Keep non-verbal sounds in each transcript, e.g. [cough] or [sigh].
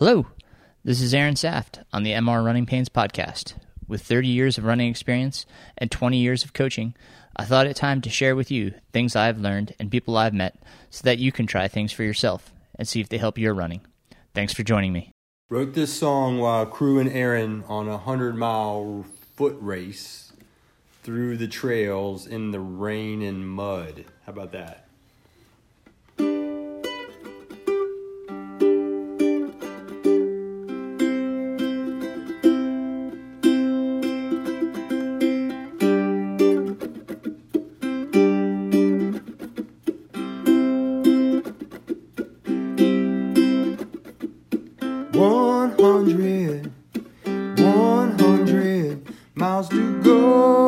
Hello, this is Aaron Saft on the MR Running Pains podcast. With 30 years of running experience and 20 years of coaching, I thought it time to share with you things I've learned and people I've met so that you can try things for yourself and see if they help your running. Thanks for joining me. Wrote this song while crewing Aaron on a 100 mile foot race through the trails in the rain and mud. How about that? Miles to go.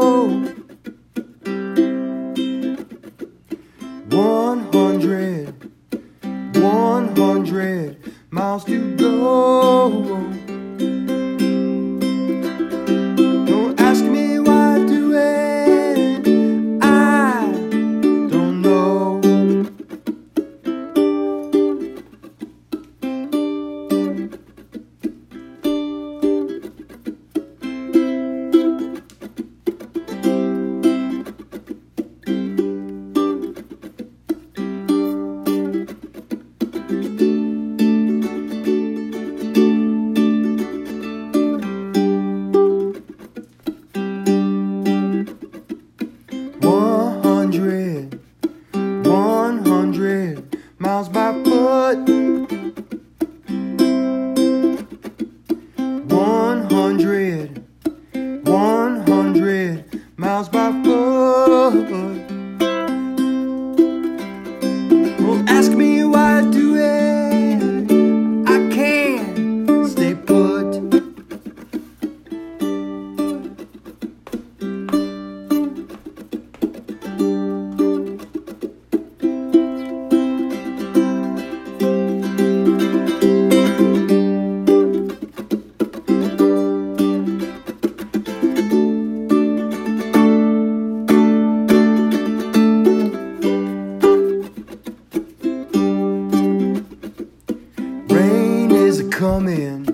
Coming,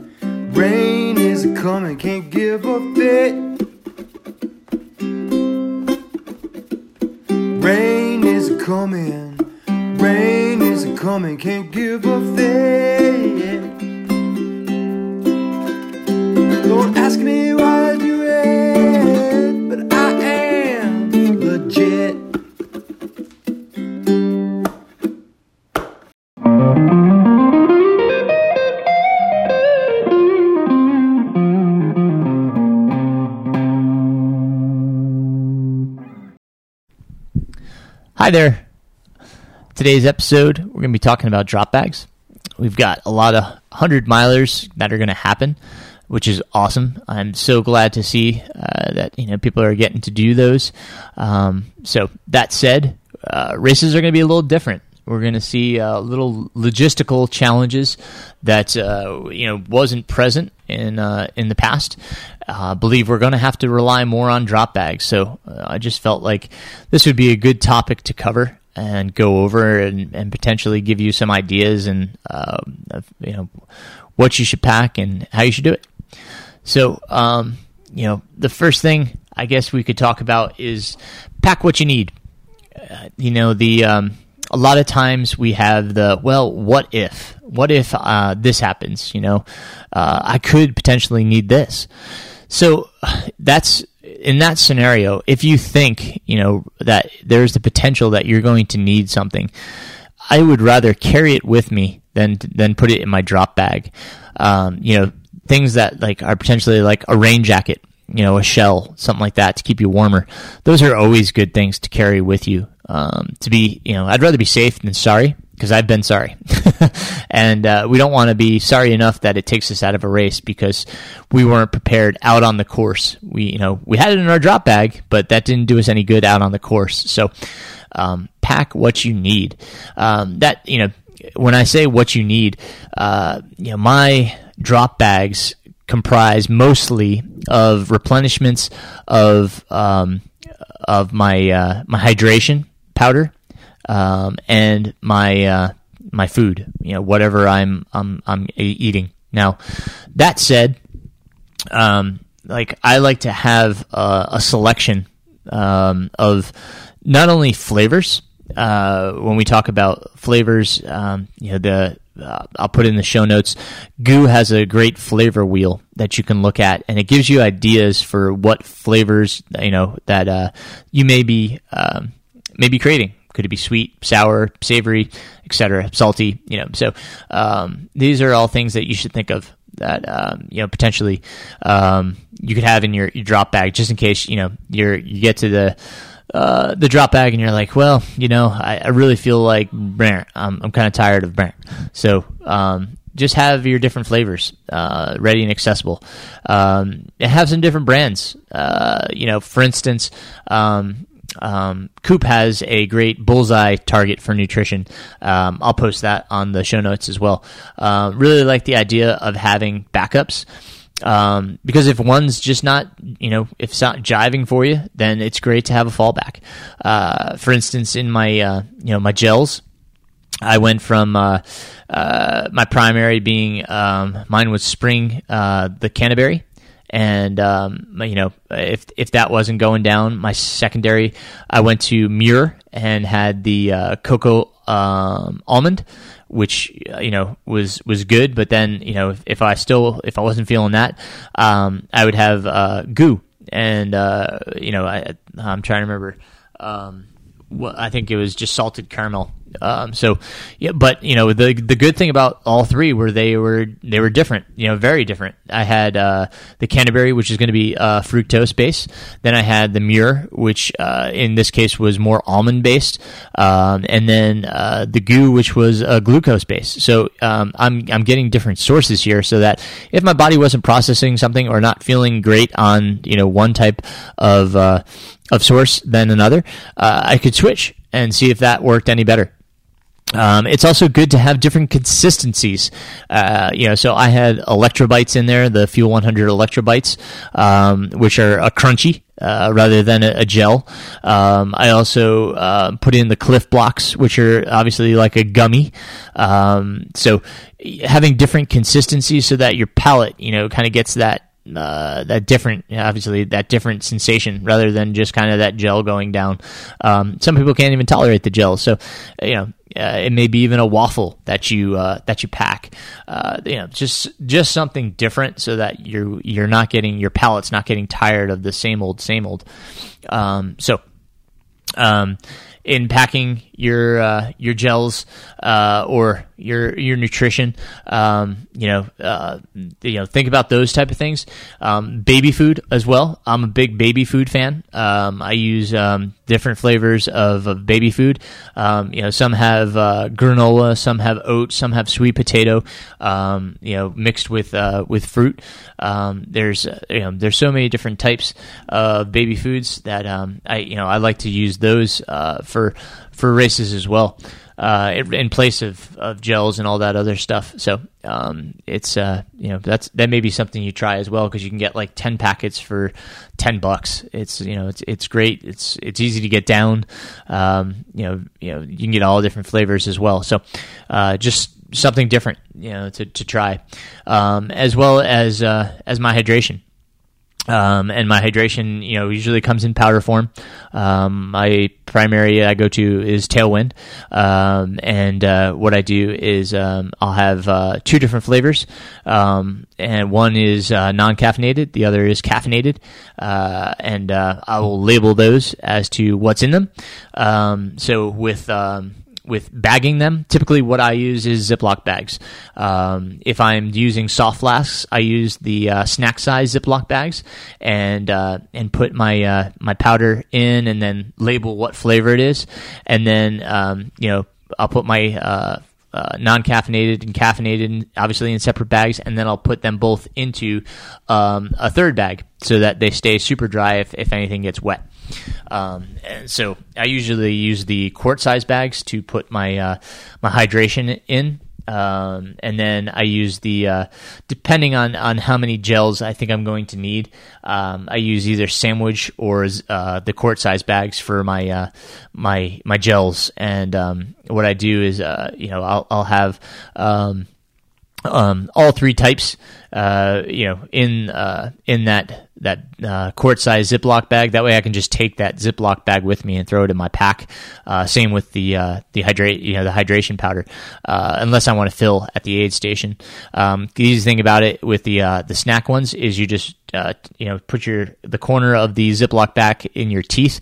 rain is coming, can't give a fit. Rain is coming, rain is coming, can't give a fit. Hi there. Today's episode, we're going to be talking about drop bags. We've got a lot of 100 milers that are going to happen, which is awesome. I'm so glad to see uh, that you know people are getting to do those. Um, so that said, uh, races are going to be a little different. We're going to see uh, little logistical challenges that uh, you know wasn't present in uh, in the past. Uh, believe we're going to have to rely more on drop bags. So uh, I just felt like this would be a good topic to cover and go over and, and potentially give you some ideas and uh, you know what you should pack and how you should do it. So um, you know the first thing I guess we could talk about is pack what you need. Uh, you know the um, a lot of times we have the well what if what if uh, this happens you know uh, i could potentially need this so that's in that scenario if you think you know that there's the potential that you're going to need something i would rather carry it with me than than put it in my drop bag um, you know things that like are potentially like a rain jacket you know, a shell, something like that to keep you warmer. Those are always good things to carry with you. Um, to be, you know, I'd rather be safe than sorry because I've been sorry. [laughs] and uh, we don't want to be sorry enough that it takes us out of a race because we weren't prepared out on the course. We, you know, we had it in our drop bag, but that didn't do us any good out on the course. So, um, pack what you need. Um, that, you know, when I say what you need, uh, you know, my drop bags comprise mostly of replenishments of um, of my uh, my hydration powder um, and my uh, my food. You know, whatever I'm I'm I'm eating. Now, that said, um, like I like to have uh, a selection um, of not only flavors. Uh, when we talk about flavors, um, you know the uh, I'll put in the show notes. GU has a great flavor wheel that you can look at, and it gives you ideas for what flavors you know that uh, you may be um, maybe creating. Could it be sweet, sour, savory, etc., salty? You know, so um, these are all things that you should think of that um, you know potentially um, you could have in your, your drop bag just in case you know you're you get to the uh, the drop bag and you're like, well, you know, I, I really feel like I'm, I'm kind of tired of brr. So um, just have your different flavors uh, ready and accessible. Um, and have some different brands. Uh, you know, for instance, um, um, Koop has a great bullseye target for nutrition. Um, I'll post that on the show notes as well. Uh, really like the idea of having backups. Um, because if one's just not, you know, if it's not jiving for you, then it's great to have a fallback. Uh, for instance, in my, uh, you know, my gels, I went from uh, uh my primary being um, mine was spring, uh, the Canaberry, and um, you know if if that wasn't going down, my secondary I went to Muir and had the uh, cocoa um, almond, which uh, you know was was good. But then you know if, if I still if I wasn't feeling that, um, I would have uh, GU, and uh, you know I I'm trying to remember. Um, I think it was just salted caramel um, so, yeah, but you know the the good thing about all three were they were they were different. You know, very different. I had uh, the Canaberry, which is going to be uh, fructose based. Then I had the Muir, which uh, in this case was more almond based, um, and then uh, the GU, which was uh, glucose based. So um, I'm I'm getting different sources here, so that if my body wasn't processing something or not feeling great on you know one type of uh, of source than another, I could switch and see if that worked any better. Um, it's also good to have different consistencies. Uh, you know, so I had Electro-Bites in there, the Fuel 100 Electro-Bites, um, which are a crunchy uh, rather than a, a gel. Um, I also uh, put in the Clif Bloks, which are obviously like a gummy. Um, so having different consistencies so that your palate, you know, kind of gets that uh, that different, obviously that different sensation rather than just kind of that gel going down. Um, some people can't even tolerate the gel, so you know uh, it may be even a waffle that you uh, that you pack. Uh, you know, just just something different so that you're you're not getting your palate's not getting tired of the same old same old. Um, so. Um, in packing your uh, your gels uh, or your your nutrition. Um, you know, uh, you know, think about those type of things. Um, baby food as well. I'm a big baby food fan. Um, I use um, different flavors of, of baby food. Um, you know, some have uh, granola, some have oats, some have sweet potato. Um, you know, mixed with uh, with fruit. there's uh, you know there's so many different types of baby foods that I you know I like to use those uh, for for races as well uh, in place of, of gels and all that other stuff. So um, it's uh, you know that's that may be something you try as well because you can get like ten packets for ten bucks. It's you know it's it's great. It's it's easy to get down. Um, you know you know you can get all different flavors as well. So uh, just something different you know to to try um, as well as uh, as my hydration. Um, and my hydration, you know, usually comes in powder form. Um, my primary I go to is Tailwind, um, and uh, what I do is um, I'll have uh, two different flavors, um, and one is uh, non-caffeinated, the other is caffeinated, uh, and uh, I will label those as to what's in them. Um, so with with bagging them, typically what I use is Ziploc bags. Um, if I'm using soft flasks, I use the uh, snack size Ziploc bags and uh, and put my uh, my powder in, and then label what flavor it is, and then um, you know I'll put my uh, uh, non-caffeinated and caffeinated, obviously in separate bags, and then I'll put them both into um, a third bag so that they stay super dry if, if anything gets wet. Um, and so I usually use the quart size bags to put my uh, my hydration in. Um, and then I use the uh, depending on, on how many gels I think I'm going to need. Um, I use either sandwich or uh, the quart size bags for my uh, my my gels. And um, what I do is, uh, you know, I'll I'll have um, um, all three types, uh, you know, in uh, in that that uh, quart size Ziploc bag. That way, I can just take that Ziploc bag with me and throw it in my pack. Uh, same with the uh, the hydrate, you know, the hydration powder. Uh, unless I want to fill at the aid station. Um, the easy thing about it with the the snack ones is you just you know put your the corner of the Ziploc bag in your teeth,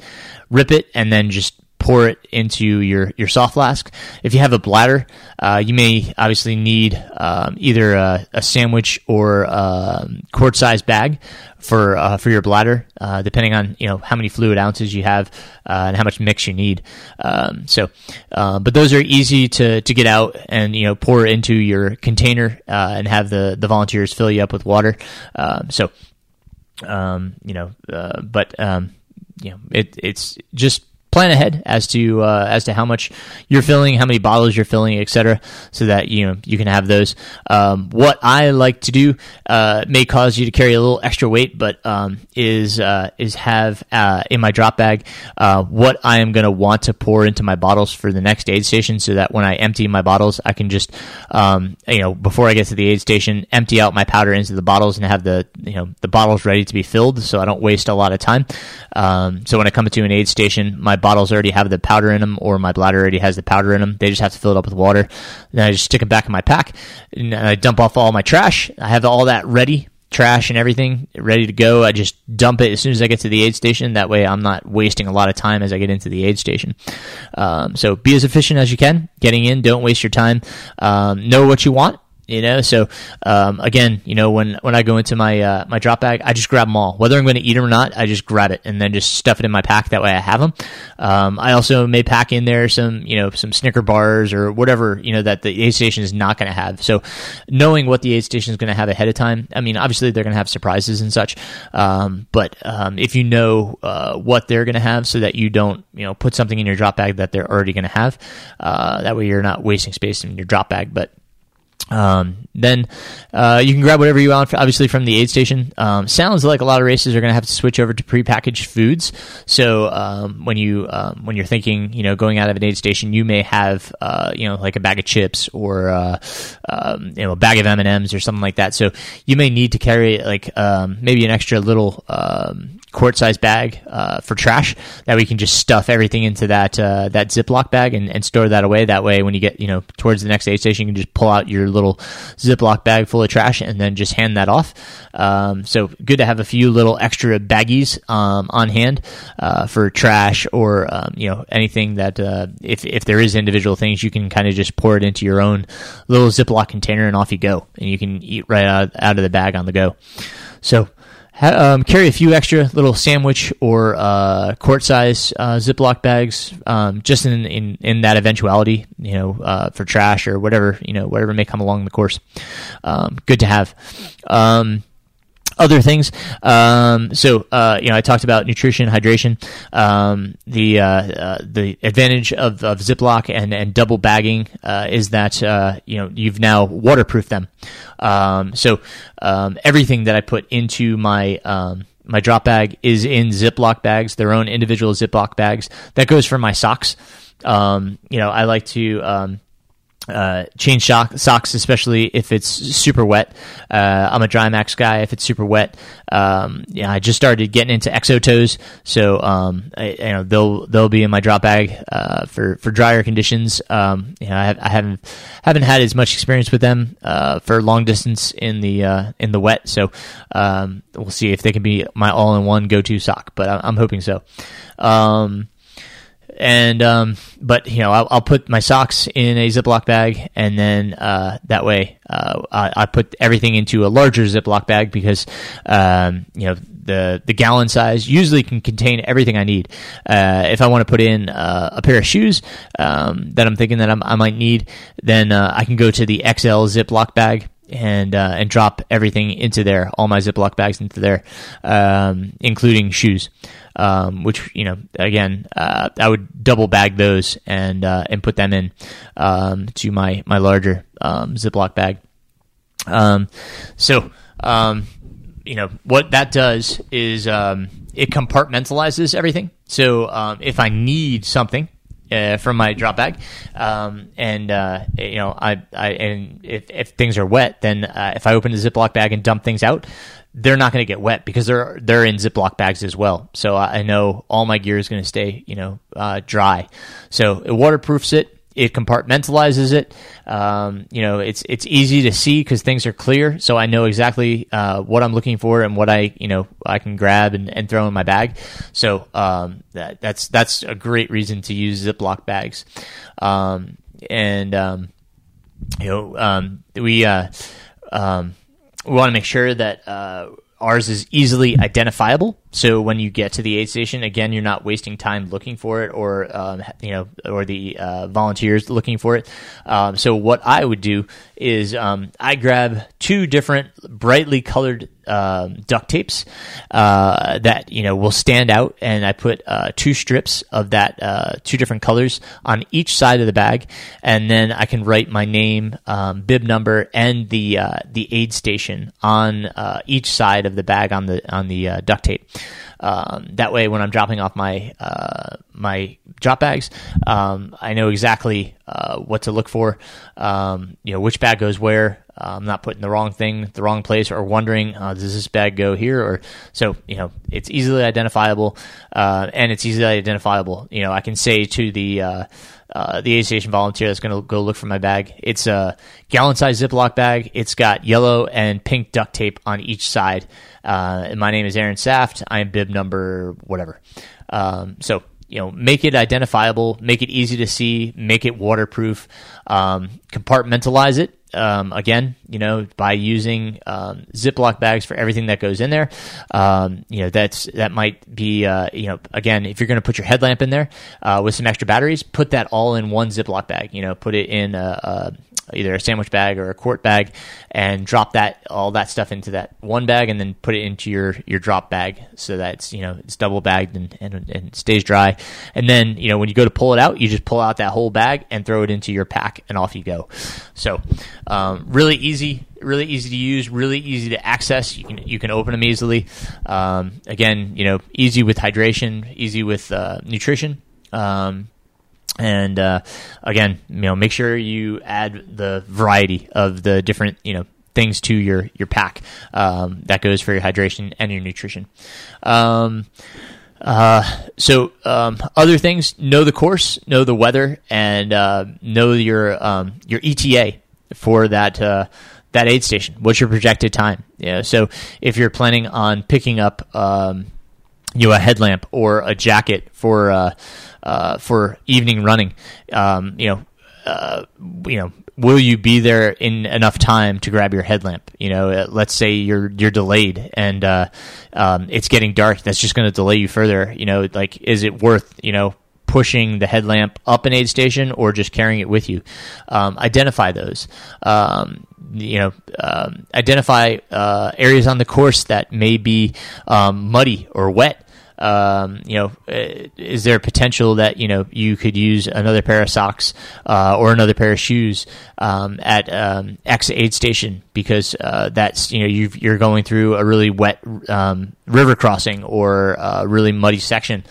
rip it, and then just pour it into your, your soft flask. If you have a bladder, uh, you may obviously need um, either a, a, sandwich or a um, quart size bag for uh, for your bladder, uh, depending on you know how many fluid ounces you have uh, and how much mix you need. Um, so, uh, but those are easy to, to get out and you know pour into your container uh, and have the the volunteers fill you up with water. Um, so, um, you know, but um, you know it, it's just plan ahead as to uh, as to how much you're filling, how many bottles you're filling, etc., so that you know you can have those. Um, what I like to do uh, may cause you to carry a little extra weight, but um, is uh, is have uh, in my drop bag uh, what I am going to want to pour into my bottles for the next aid station, so that when I empty my bottles, I can just um, you know before I get to the aid station, empty out my powder into the bottles and have the you know the bottles ready to be filled, so I don't waste a lot of time. Um, so when I come to an aid station, my bottles already have the powder in them, or my bladder already has the powder in them. They just have to fill it up with water. Then I just stick them back in my pack, and I dump off all my trash. I have all that ready, trash and everything ready to go. I just dump it as soon as I get to the aid station. That way, I'm not wasting a lot of time as I get into the aid station. Um, so be as efficient as you can. Getting in, don't waste your time. Um, know what you want you know? So um, again you know when when i go into my uh, my drop bag i just grab them all. Whether i'm going to eat them or not i just grab it and then just stuff it in my pack. That way i have them um, i also may pack in there some you know some snicker bars or whatever you know that the aid station is not going to have. So knowing what the aid station is going to have ahead of time i mean obviously they're going to have surprises and such um, but um, if you know uh, what they're going to have so that you don't you know put something in your drop bag that they're already going to have uh, that way you're not wasting space in your drop bag. But um, then uh, you can grab whatever you want, obviously from the aid station. Um, sounds like a lot of races are going to have to switch over to prepackaged foods. So um, when you um, when you're thinking, you know, going out of an aid station, you may have, uh, you know, like a bag of chips or uh, um, you know a bag of M and M's or something like that. So you may need to carry like um, maybe an extra little quart size bag uh, for trash that we can just stuff everything into that uh, that Ziploc bag and, and, store that away. That way, when you get you know towards the next aid station, you can just pull out your little Ziploc bag full of trash and then just hand that off. Um, so good to have a few little extra baggies um, on hand uh, for trash or um, you know anything that uh, if if there is individual things, you can kind of just pour it into your own little Ziploc container and off you go, and you can eat right out, out of the bag on the go. So um, carry a few extra little sandwich or uh, quart size uh, Ziploc bags, um, just in, in, in that eventuality, you know, uh, for trash or whatever, you know, whatever may come along the course. Um, good to have. Other things. Um, so, uh, you know, I talked about nutrition, hydration, um, the uh, uh, the advantage of, of Ziploc and, and double bagging uh, is that uh, you know you've now waterproofed them. Um, so um, everything that I put into my um, my drop bag is in Ziploc bags, their own individual Ziploc bags. That goes for my socks. Um, you know, I like to uh, change shock, socks, especially if it's super wet. Uh, I'm a Drymax guy. If it's super wet, um, yeah, I just started getting into ExoToes, so um, I, you know they'll they'll be in my drop bag uh, for for drier conditions. Um, you know, I, have, I haven't haven't had as much experience with them uh, for long distance in the uh, in the wet, so um, we'll see if they can be my all in one go to sock. But I'm hoping so. Um, and um, but you know I'll, I'll, put my socks in a Ziploc bag, and then uh, that way uh, I, I, put everything into a larger Ziploc bag because um, you know the the gallon size usually can contain everything I need. Uh, if I want to put in uh, a pair of shoes um, that I'm thinking that I'm, i might need, then uh, I can go to the XL Ziploc bag and uh, and drop everything into there, all my Ziploc bags into there, um, including shoes um, which you know again uh, I would double bag those and uh, and put them in um, to my my larger um, Ziploc bag. Um, so um, you know what that does is it compartmentalizes everything. So if I need something uh, from my drop bag, um, and uh, you know, I, I and if, if things are wet, then uh, if I open the Ziploc bag and dump things out, they're not going to get wet because they're they're in Ziploc bags as well. So I know all my gear is going to stay, you know, uh, dry. So it waterproofs it. It compartmentalizes it. Um, you know, it's it's easy to see because things are clear, so I know exactly uh, what I'm looking for and what I you know I can grab and, and throw in my bag. So um, that, that's that's a great reason to use Ziploc bags. Um, and um, you know, um, we uh, um, we want to make sure that. Uh, ours is easily identifiable. So when you get to the aid station, again, you're not wasting time looking for it, or um, you know, or the uh, volunteers looking for it. Um, so what I would do is um, I grab two different brightly colored um, duct tapes uh, that you know will stand out, and I put uh, two strips of that uh, two different colors on each side of the bag, and then I can write my name, um, bib number, and the uh, the aid station on uh, each side of the bag on the on the duct tape. Um, that way, when I'm dropping off my uh, my drop bags, um, I know exactly uh, what to look for. Um, you know which bag goes where. I'm not putting the wrong thing the wrong place or wondering uh, does this bag go here or so you know it's easily identifiable uh, and it's easily identifiable. You know I can say to the uh, uh, the aid station volunteer that's going to go look for my bag. It's a gallon size Ziploc bag. It's got yellow and pink duct tape on each side. Uh, my name is Aaron Saft. I am bib number whatever. Um, so you know, make it identifiable, make it easy to see, make it waterproof, um, compartmentalize it. Um, again, you know, by using um, Ziploc bags for everything that goes in there, um, you know, that's that might be, uh, you know, again, if you're going to put your headlamp in there uh, with some extra batteries, put that all in one Ziploc bag. You know, put it in a, a either a sandwich bag or a quart bag, and drop that all that stuff into that one bag, and then put it into your your drop bag so that it's you know it's double bagged and, and, and stays dry. And then you know when you go to pull it out, you just pull out that whole bag and throw it into your pack, and off you go. So um, really easy really easy to use, really easy to access. You can you can open them easily. Um, again, you know, easy with hydration, easy with uh, nutrition. Um, and uh, again, you know, make sure you add the variety of the different, you know, things to your your pack. Um, that goes for your hydration and your nutrition. Um, uh, so um, other things: know the course, know the weather, and uh, know your um, your ETA for that uh, that aid station. What's your projected time? Yeah. So if you're planning on picking up, um, you know, a headlamp or a jacket for uh, uh, for evening running. Um, you know, uh, you know, will you be there in enough time to grab your headlamp? You know, uh, let's say you're you're delayed and uh, um, it's getting dark. That's just going to delay you further. You know, like is it worth you know pushing the headlamp up an aid station or just carrying it with you? Um, identify those. Um, you know, um, identify uh, areas on the course that may be um, muddy or wet um, you know, uh, is there a potential that you know you could use another pair of socks uh, or another pair of shoes um, at um, X aid station? Because uh, that's you know you are going through a really wet um, river crossing or a really muddy section.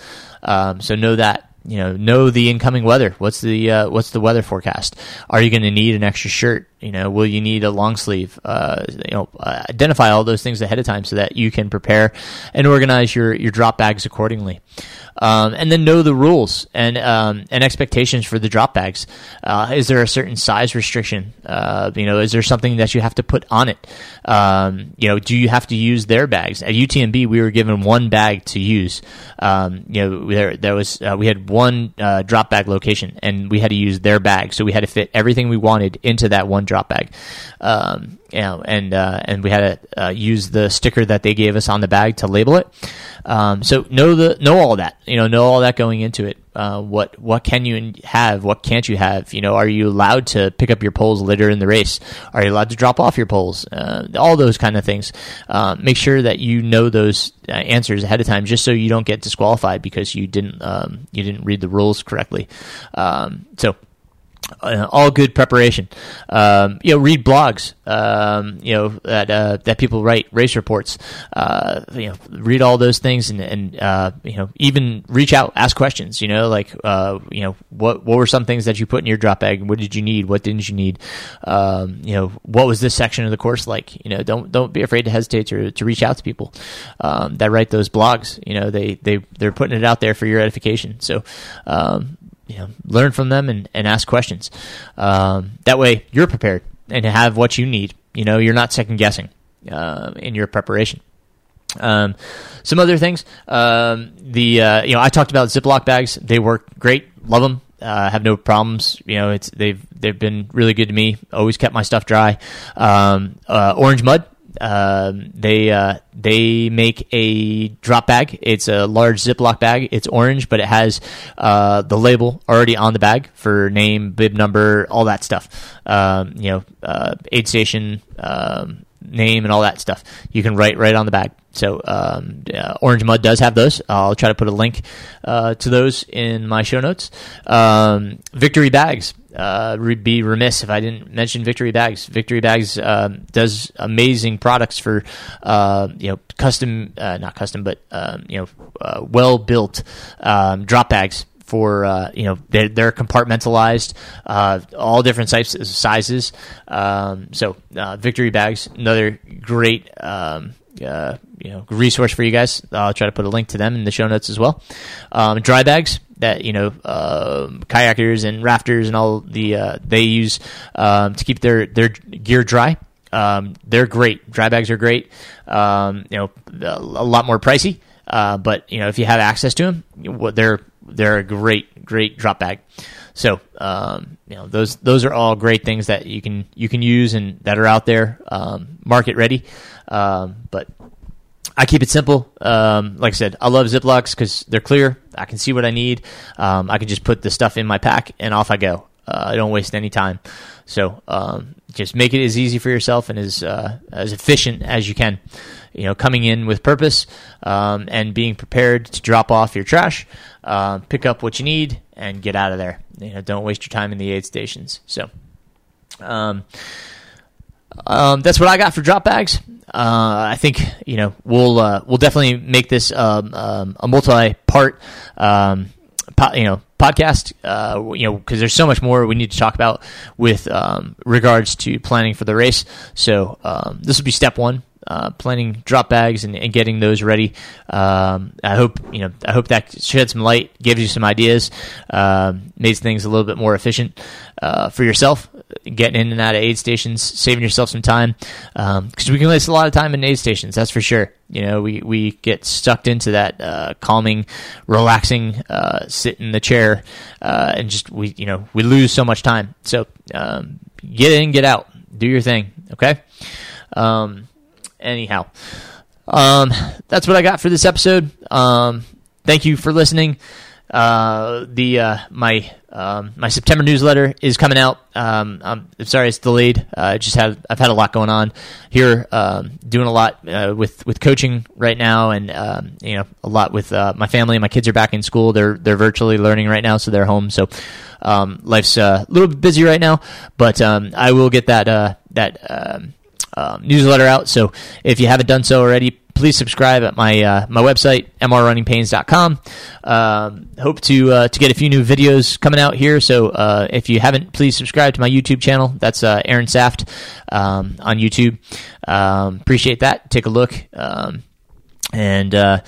Um, so know that you know know the incoming weather. What's the uh, what's the weather forecast? Are you going to need an extra shirt you know will you need a long sleeve uh, you know uh, identify all those things ahead of time so that you can prepare and organize your your drop bags accordingly um, and then know the rules and um, and expectations for the drop bags. Uh, is there a certain size restriction? Uh, you know, is there something that you have to put on it? Um, you know, do you have to use their bags? At UTMB, we were given one bag to use. Um, you know, there there was uh, we had one uh, drop bag location, and we had to use their bag, so we had to fit everything we wanted into that one drop bag. Um, you know, and uh, and we had to uh, use the sticker that they gave us on the bag to label it. Um, so know the know all that. You know, know all that going into it. Uh, what what can you have? What can't you have? You know, are you allowed to pick up your poles later in the race? Are you allowed to drop off your poles? Uh, all those kind of things. Uh, make sure that you know those uh, answers ahead of time, just so you don't get disqualified because you didn't um, you didn't read the rules correctly. Um, so uh, all good preparation. Um, you know, read blogs. Um, you know that uh, that people write race reports. Uh, you know, read all those things and, and uh, you know even reach out, ask questions. You know, like uh, you know what what were some things that you put in your drop bag? What did you need? What didn't you need? Um, you know, what was this section of the course like? You know, don't don't be afraid to hesitate to to reach out to people um, that write those blogs. You know, they they they're putting it out there for your edification. So um, you know, learn from them and, and ask questions. Um, that way, you're prepared and have what you need. You know, you're not second guessing uh, in your preparation. Um, some other things. Um, the uh, you know, I talked about Ziploc bags. They work great. Love them. Uh, have no problems. You know, it's they've they've been really good to me. Always kept my stuff dry. Um, uh, orange mud um, they uh, they make a drop bag. It's a large Ziploc bag. It's orange, but it has uh, the label already on the bag for name, bib number, all that stuff. Um, you know, uh, aid station um, name and all that stuff. You can write right on the bag. So um, Orange Mud does have those. I'll try to put a link uh, to those in my show notes. Um, Victory bags. Uh, be remiss if I didn't mention Victory Bags. Victory Bags um, does amazing products for uh, you know custom, uh, not custom, but um, you know uh, well built um, drop bags for uh, you know they're, they're compartmentalized, uh, all different types sizes. Um, so uh, Victory Bags, another great um, uh, you know resource for you guys. I'll try to put a link to them in the show notes as well. Um, dry bags that you know uh, kayakers and rafters and all the uh, they use um, to keep their their gear dry. Um, they're great. Dry bags are great. Um, you know, a lot more pricey, uh, but you know if you have access to them, they're they're a great great drop bag. So um, you know those those are all great things that you can you can use and that are out there um, market ready. Um, but I keep it simple. Um, like I said, I love Ziplocs because they're clear. I can see what I need. Um, I can just put the stuff in my pack and off I go. Uh, I don't waste any time. So um, just make it as easy for yourself and as uh, as efficient as you can. You know, coming in with purpose um, and being prepared to drop off your trash, uh, pick up what you need, and get out of there. You know, don't waste your time in the aid stations. So. Um, um, that's what I got for drop bags. Uh, I think you know we'll uh, we'll definitely make this um, um, a multi-part um, po- you know podcast. Uh, you know because there's so much more we need to talk about with um, regards to planning for the race. So um, this will be step one uh, planning drop bags and, and getting those ready. Um, I hope you know. I hope that shed some light, gives you some ideas, um, makes things a little bit more efficient uh, for yourself. Getting in and out of aid stations, saving yourself some time, because um, we can waste a lot of time in aid stations. That's for sure. You know, we, we get sucked into that uh, calming, relaxing, uh, sit in the chair, uh, and just we you know we lose so much time. So um, get in, get out, do your thing. Okay. Um, anyhow, um, that's what I got for this episode. Um, thank you for listening. Uh, the uh, my um, my September newsletter is coming out. Um, I'm sorry it's delayed. Uh, I just had I've had a lot going on here, um, doing a lot uh, with with coaching right now, and um, you know a lot with uh, my family. My kids are back in school. They're they're virtually learning right now, so they're home. So um, life's uh, a little bit busy right now, but um, I will get that uh, that um, um, newsletter out. So if you haven't done so already, please subscribe at my uh, my website mrrunningpains.com. Um, hope to uh, to get a few new videos coming out here. So uh, if you haven't, please subscribe to my YouTube channel. That's uh, Aaron Saft um, on YouTube. Um, appreciate that. Take a look. Um, and uh,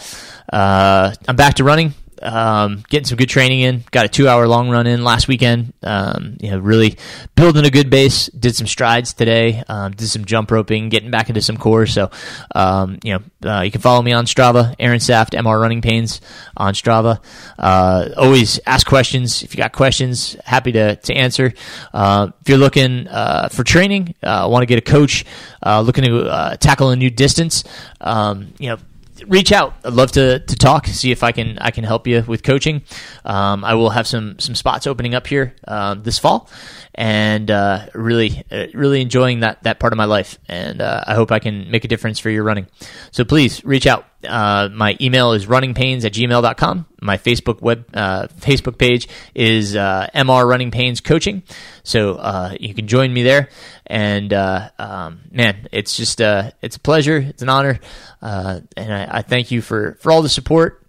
uh, I'm back to running um, getting some good training in. Got a two hour long run in last weekend. Um, you know, really building a good base. Did some strides today. Um, did some jump roping, getting back into some core. So, um, you know, uh, you can follow me on Strava, Aaron Saft, MR Running Pains on Strava. Uh, always ask questions. If you got questions, happy to, to answer. Uh, if you're looking uh, for training, uh, want to get a coach, uh, looking to tackle a new distance, um, you know, reach out. I'd love to, to talk, see if I can I can help you with coaching. Um, I will have some some spots opening up here uh, this fall, and uh, really, uh, really enjoying that that part of my life. And uh, I hope I can make a difference for your running. So please reach out. Uh, my email is runningpains at gmail.com. My Facebook web uh, Facebook page is MR Running Pains Coaching. So uh, you can join me there. And uh, um, man, it's just uh, it's a pleasure. It's an honor, uh, and I, I thank you for for all the support.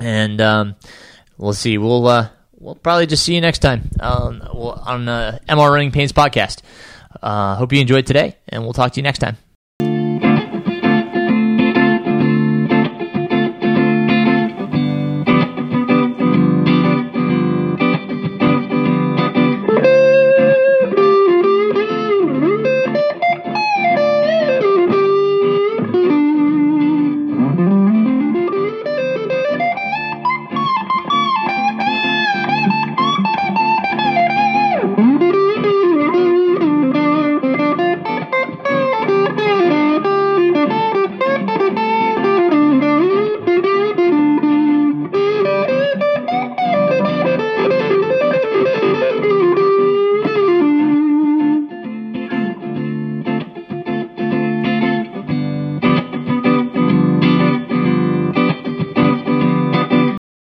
And um, we'll see. We'll uh, we'll probably just see you next time um, on uh, MR Running Pains podcast. Hope you enjoyed today, and we'll talk to you next time.